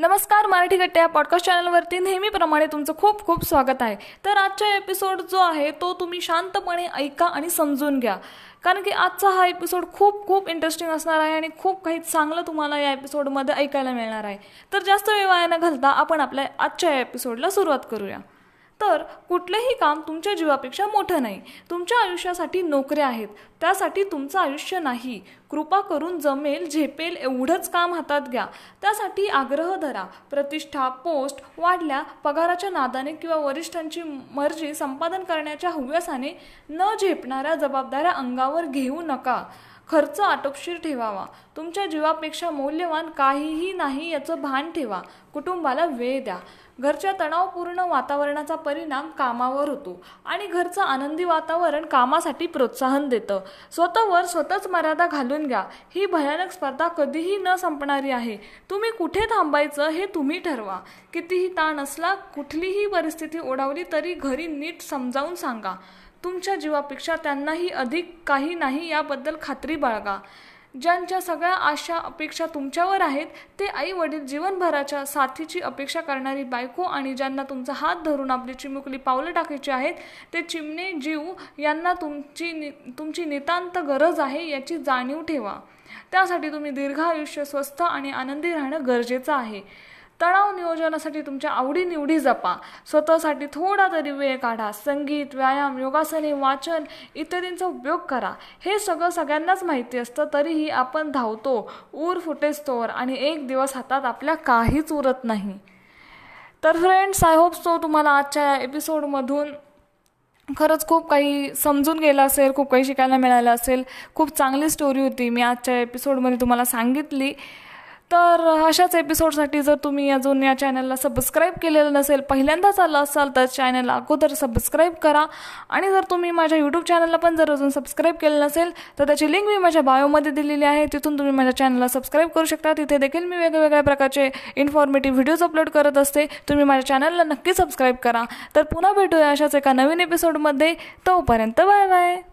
नमस्कार मराठी गट्ट्या पॉडकास्ट चॅनलवरती नेहमीप्रमाणे तुमचं खूप खूप स्वागत आहे. तर आजचा एपिसोड जो आहे तो तुम्ही शांतपणे ऐका आणि समजून घ्या. कारण की आजचा हा एपिसोड खूप खूप इंटरेस्टिंग असणार आहे आणि खूप काही चांगलं तुम्हाला या एपिसोडमध्ये ऐकायला मिळणार आहे. तर जास्त वेळ वाया न घालता आपण आपल्या आजच्या एपिसोडला सुरुवात करूया. तर कुठलंही काम तुमच्या जीवापेक्षा मोठं नाही. तुमच्या आयुष्यासाठी नोकऱ्या आहेत. त्यासाठी तुमचं आयुष्य नाही. कृपा करून जमेल झेपेल एवढंच काम हातात घ्या. त्यासाठी आग्रह धरा. प्रतिष्ठा पोस्ट वाढल्या पगाराच्या नादाने किंवा वरिष्ठांची मर्जी संपादन करण्याच्या हव्यासाने न झेपणाऱ्या जबाबदाऱ्या अंगावर घेऊ नका. खर्च आटोपशीर ठेवावा. तुमच्या जीवापेक्षा मौल्यवान काहीही नाही याचं भान ठेवा. कुटुंबाला वेळ द्या. घरच्या तणावपूर्ण वातावरणाचा परिणाम कामावर होतो आणि घरचं आनंदी वातावरण कामासाठी प्रोत्साहन देतं. स्वतःवर स्वतःच मर्यादा घालून घ्या. ही भयानक स्पर्धा कधीही न संपणारी आहे. तुम्ही कुठे थांबायचं हे तुम्ही ठरवा. कितीही ताण असला कुठलीही परिस्थिती ओढावली तरी घरी नीट समजावून सांगा. तुमच्या जीवापेक्षा त्यांनाही अधिक काही नाही याबद्दल खात्री बाळगा. ज्यांच्या सगळ्या आशा अपेक्षा तुमच्यावर आहेत ते आई वडील जीवनभराच्या साथीची अपेक्षा करणारी बायको आणि ज्यांना तुमचा हात धरून आपली चिमुकली पावलं टाकायची आहेत ते चिमणे जीव यांना तुमची नि तुमची नितांत गरज आहे याची जाणीव ठेवा. त्यासाठी तुम्ही दीर्घायुष्य स्वस्थ आणि आनंदी राहणं गरजेचं आहे. तणाव नियोजनासाठी तुमच्या आवडीनिवडी जपा. स्वतःसाठी थोडा तरी वेळ काढा. संगीत व्यायाम योगासने वाचन इत्यादींचा उपयोग करा. हे सगळं सगळ्यांनाच माहिती असतं तरीही आपण धावतो ऊर फुटेस तोवर आणि एक दिवस हातात आपल्या काहीच उरत नाही. तर फ्रेंड्स आय होप सो तुम्हाला आजच्या एपिसोडमधून खरंच खूप काही समजून गेलं असेल खूप काही शिकायला मिळालं असेल. खूप चांगली स्टोरी होती. मी आजच्या एपिसोडमध्ये तुम्हाला सांगितली. तर अशाच एपिसोडसाठी जर तुम्ही अजून या चॅनलला सबस्क्राईब केलेलं नसेल पहिल्यांदाच आलं असाल तर चॅनलला अगोदर सबस्क्राईब करा. आणि जर तुम्ही माझ्या यूट्यूब चॅनलला पण जर अजून सबस्क्राईब केलं नसेल तर त्याची लिंक मी माझ्या बायोमध्ये दिलेली आहे. तिथून तुम्ही माझ्या चॅनलला सबस्क्राईब करू शकता. तिथे देखील मी वेगवेगळ्या प्रकारचे इन्फॉर्मेटिव्ह व्हिडिओज अपलोड करत असते. तुम्ही माझ्या चॅनलला नक्की सबस्क्राईब करा. तर पुन्हा भेटूया अशाच एका नवीन एपिसोडमध्ये तोपर्यंत बाय बाय